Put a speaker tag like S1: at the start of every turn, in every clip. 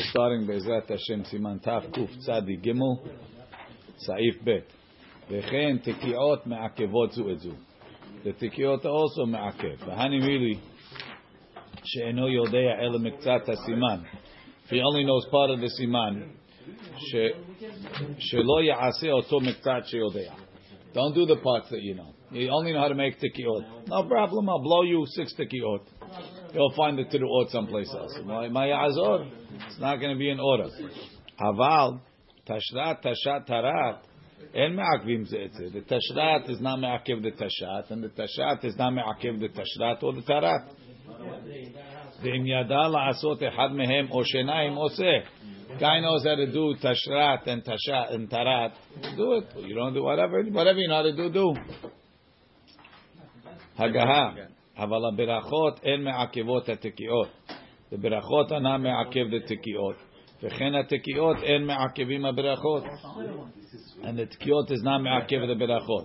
S1: We're starting Be'ezrat Hashem Siman Taf Kuf Tzadi Gimel Saif Bet. וכן תקיעות מעכבות זו את זו. The תקיעות also מעכב. והני מילי שאינו יודע אלא מקצת הסימן. If he only knows part of the סימן, ש, שלא יעשה אותו מקצת שיודע. Don't do the parts that you know. You only know how to make tekiot. No problem, I'll blow you six tekiot. You'll find the teruot someplace else. It's not going to be in order. Aval, tashrat, tashat, tarat. En me'akvim ze'etze. The tashrat is not me'akev the tashat, and the tashat is not me'akev the tashrat or the tarat. ואם ידע לעשות אחד מהם או שניים עושה. Guy knows how to do tashrat and tashat and tarat. Do it. You don't do whatever, whatever you know how to do, do. הגהה, אבל הברכות אין מעכבות התקיעות. בברכות אינה מעכב לתקיעות, וכן התקיעות אין מעכבים הברכות. And the תקיעות is not מעכב לברכות.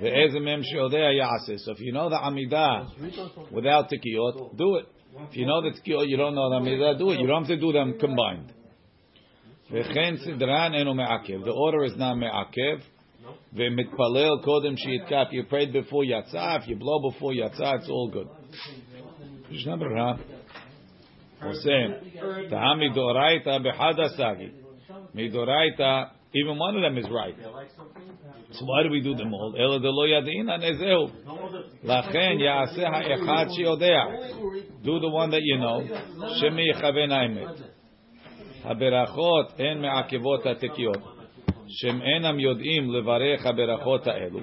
S1: ואיזה מהם שיודע יעשה. So if you know the עמידה without תקיעות, do it. If you know the תקיעות, you don't know the עמידה, do it. You don't have to do them combined. וכן סדרן אינו מעכב. The order is not מעכב. ומתפלל קודם שיתקף. You prayed before יצא, if you blow before יצא, it's all good. משנה ברירה. עושה, טעם מדאורייתא בחד הסגי. מדאורייתא, even one of them is right. So why do we do them all? אלא דלא ידעינא נזהו. לכן יעשה האחד שיודע. Do the one that you know. שמי יכוון האמת. הברכות הן מעכבות התקיעות. שהם אינם יודעים לברך הברכות האלו.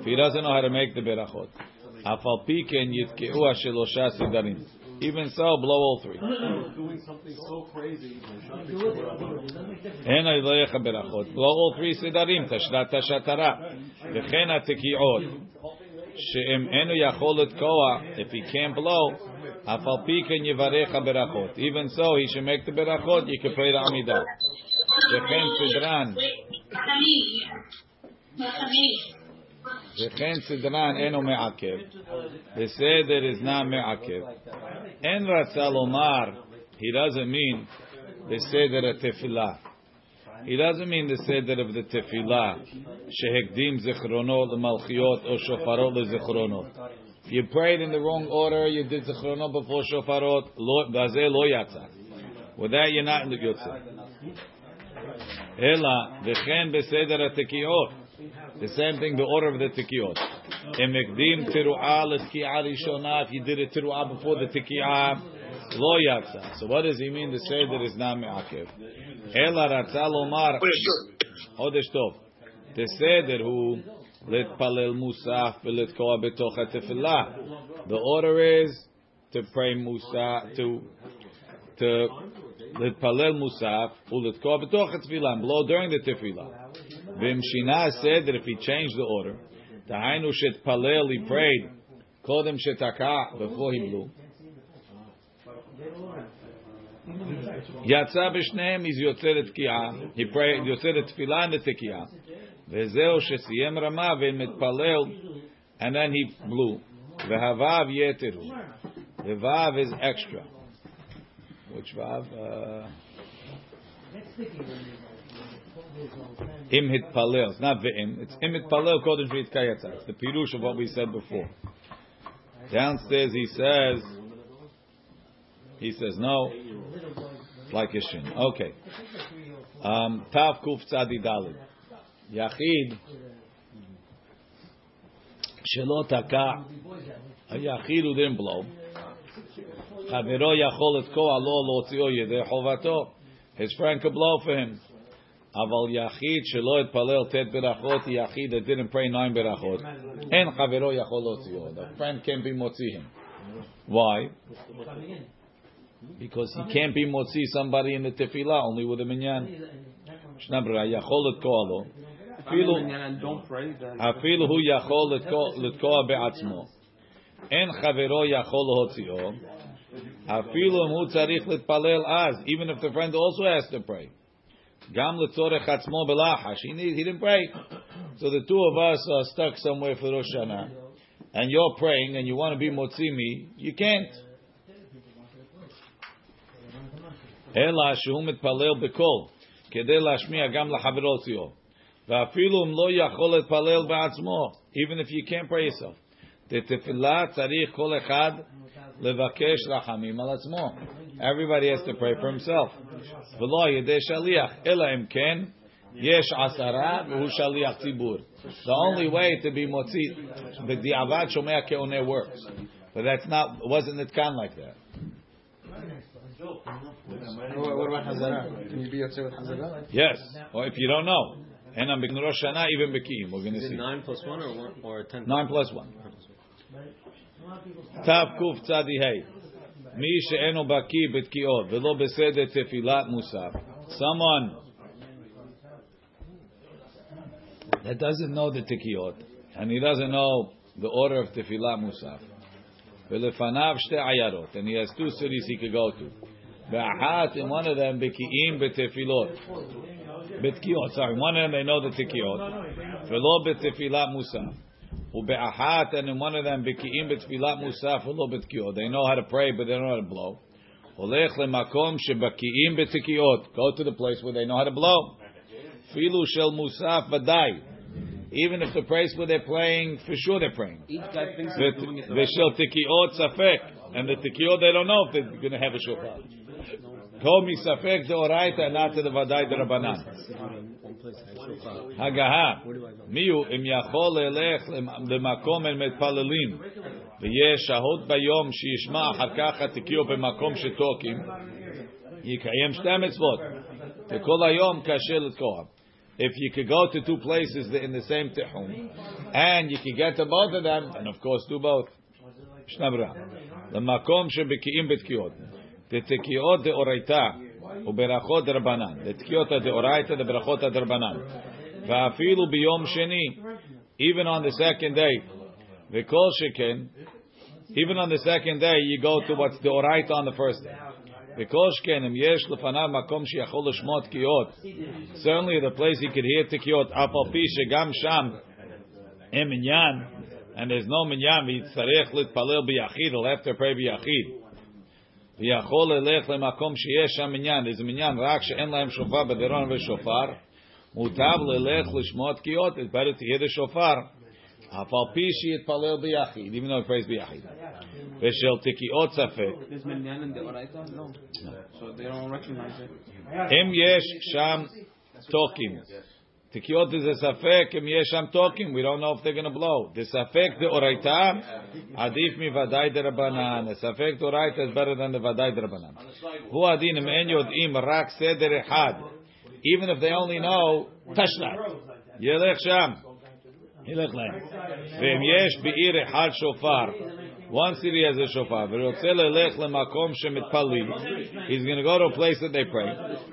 S1: If he doesn't know how to make the ברכות. אף על פי כן יתקעו השלושה סדרים. Even so, blow all three.
S2: doing something so crazy.
S1: אין לברך הברכות. blow all three סדרים, תשרת תשתרה. וכן התקיעות. שאם אינו יכול לתקוע, if he can't blow, אף על פי כן יברך הברכות. Even so, he should make the ברכות, you can pray the עמידה. וכן סדרן. וכן סדרן אינו מעכב, בסדר is not מעכב. אין רצה לומר, he doesn't mean בסדר התפילה. He doesn't mean the seder of the tefillah, שהקדים זיכרונות למלכיות או שופרות לזיכרונות. If you prayed in the wrong order, you did זיכרונות before שופרות, לא- בזה לא יצא. With that you're not in the יוצא. אלא, וכן בסדר התקיעות. the same thing, the order of the tikiyot. Emekdim tiru'ah l'tki'ah rishonah. If you did a tiru'ah before the tikiyah, lo yaksa. So what does he mean to say that it's not me'akev? Ela ratza lomar oh, chodesh tov. To say that who letpalel musaf v'letkoa betoch tefillah. The order is to pray musa to to letpalel musaf u'letkoa betoch tefillah. Blow during the tefillah. תפילה. ואם שינה הסדר, if he changed the order, דהיינו שהתפלל, he prayed, קודם שתקע, before he blew, יצא בשניהם, אז יוצא לתקיעה, he prayed, יוצא לתפילה לתקיעה, וזהו שסיים רמה ומתפלל, and then he blew, והוו יתר הוא, the is extra. Which vav? Uh, Imhit hitpalel. It's not ve'im. It's im according to v'yitkayetza. It's the pirush of what we said before. Downstairs he says, he says no, like Ishin. Okay. Um, tav kuf tzadi dalid. Yachid. Shelo taka. A yachid who didn't blow. Chaviro yachol et ko alo lo yedeh chovato. His friend could blow for him. אבל יחיד שלא התפלל ט' ברכות, יחיד that didn't pray nine ברכות, אין חברו יכול להוציאו. The friend can't be מוציא him. Why? Because he can't be מוציא somebody in the tefillah, only with a minyan. ישנה ברירה, יכול לתקוע לו. אפילו,
S2: and don't pray, then
S1: אפילו הוא יכול לתקוע- לתקוע בעצמו. אין חברו יכול להוציאו. אפילו אם הוא צריך להתפלל אז, even if the friend also has to pray. גם לצורך עצמו בלחש, he, need, he didn't pray. So the two of us are stuck somewhere for Rosh Hashanah, and you're praying and you want to be motzimi, you can't. אלא שהוא מתפלל בקול, כדי להשמיע גם לחברותיו. ואפילו אם לא יכול להתפלל בעצמו, even if you can't pray yourself. Tefillah tzarich levakesh rachamim. Everybody has to pray for himself. V'lo yesh shaliach. The only way to be motzi b'diavad shomea ke'one works. But that's not, wasn't it kan like that?
S3: What about Can you be?
S1: Yes, or if you don't know. And on Rosh even we're going to see.
S4: 9 plus 1 or, one, or 10
S1: 9 plus 1. Tav Kuf Tzadi Hey. מי שאינו בקיא בתקיעות ולא בסדר תפילת מוסף. Someone that doesn't know the תקיעות and he doesn't know the order of תפילת מוסף. ולפניו שתי עיירות and he has two cities he could go to. באחת in one of them בקיאים בתפילות. בתקיעות, sorry, one of them they know the תקיעות. ולא בתפילת מוסף. ube'ahat, and in one of them biki'im betfilat musaf ulo betkiot. They know how to pray, but they don't know how to blow. Olech lemakom shebaki'im betkiot. Go to the place where they know how to blow. Filu shel musaf vaday. Even if the place where they're playing, for sure they're praying.
S4: They're doing it.
S1: Tikiot safek. And the tikiot, they don't know if they're going to have a shofar. Call me safek deoraita, not to
S4: the vaday the rabbanan. show five.
S1: הגהה.
S4: Where do I go?
S1: מי הוא אם יכול ללך למקום הם מתפללים ויש שעות ביום שישמע אחר כך התקיעו במקום שתוקים יקיים שתי מצוות וכל היום קשה לתקוע if you could go to two places in the same תחום and you could get to both of them and of course do both ישנה ברירה למקום שבקיאים בתקיעות דתקיעות דאורייתא וברכות דרבנן דתקיעות הדאורייתא דברכות הדרבנן ואפילו ביום שני, even on the second day, וכל שכן, even on the second day you go to what's the oraita on the first day. וכל שכן, אם יש לפניו מקום שיכול לשמוע תקיעות, certainly the place he could hear תקיעות, אף על פי שגם שם אין מניין, and there's no מניין, ויצטרך להתפלל ביחיד, he'll have to pray ביחיד. ויכול ללך למקום שיש שם מניין, איזה מניין רק שאין להם שופר בדירון ושופר, מוטב ללך לשמוע תקיעות, it's better to hear the שופר, אף על פי שיתפלל ביחיד, even though he prays ביחיד. ושל תקיעות ספק,
S4: it.
S1: אם יש שם תוקים, Tikiyot is a safek, im yesh I'm talking, we don't know if they're going to blow. The safek the oraita, adif mi vadai de rabanan. The safek the oraita is better than the vadai de rabanan. Hu adin im en yodim rak seder echad. Even if they only know, Tashlat. Yelech sham. Yelech lem. Ve'im yesh bi'ir echad shofar. one city has a shofar, ורוצה ללך למקום שמתפללים, he's going to go to a place that they pray,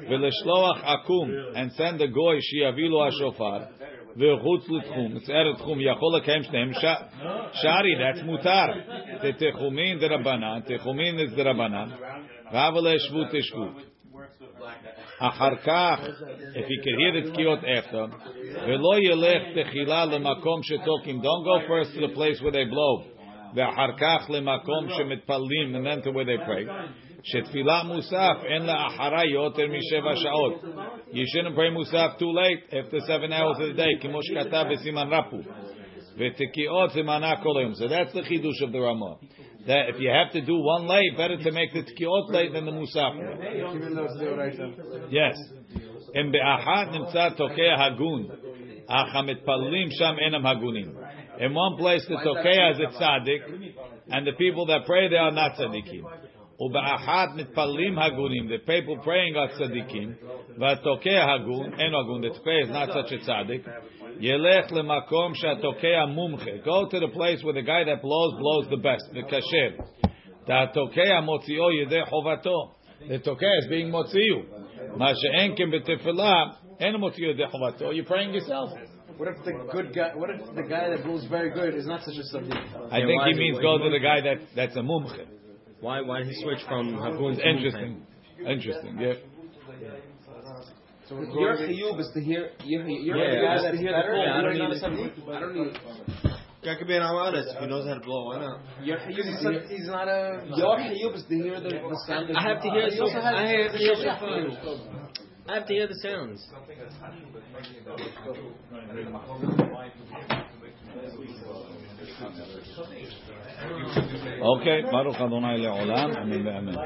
S1: ולשלוח עקום, and send a goy שיביא לו השופר, וחוץ לתחום, מצער תחום, יכול לקיים שניהם, ש- שרי, that's מותר, זה תחומין דרבנן, תחומין is דרבנן, והבל ישבו תשבו. אחר כך, if he could hear the תקיעות after, ולא ילך תחילה למקום שתוקים, don't go first to the place where they blow, ואחר כך למקום שמתפללים, and then to where they pray, שתפילה מוסף אין לה אחרי יותר משבע שעות. You shouldn't pray מוסף too late, after seven hours of the day, כמו שכתב בסימן רפו. ותקיעות זה מנה כל היום. So that's the חידוש of the Ramah. That if you have to do one late, better to make the תקיעות late than the מוסף late.
S3: Even though it's the Oraita.
S1: Yes. אם באחת נמצא תוקע הגון, אך המתפללים שם אינם הגונים. In one place the תוקע is a tzaddik, and the people that pray there are not tzaddikim. ובאחת מתפללים הגונים, the people praying are tzaddikim, והתוקע הגון, אין הגון, the תוקע is not such a tzaddik, ילך למקום שהתוקע מומחה. Go to the place where the guy that blows, blows the best, the kasher. והתוקע מוציאו ידי חובתו. The תוקע is being מוציאו. מה שאין כן בתפילה, אין מוציאו ידי חובתו. You're praying yourself.
S3: What if the good guy? What if the guy that blows very good is not such a subject?
S1: I think he means go to the guy that that's a mumche.
S4: Why? Why did he switch from Hagun
S1: Interesting. Interesting. Yeah.
S3: So
S5: your chiyub is to hear. Your
S4: yeah,
S5: chiyuv is to hear the
S4: Yeah. I don't need
S5: the I don't need.
S4: Guy could be an honest if he knows how to blow. Why not?
S3: Your chiyuv he's not a.
S5: Your chiyuv is to hear the, the sound.
S4: I have to hear. I have to hear. I have to hear the sounds.
S1: Okay, Baruch Adonai Le'olam, Amen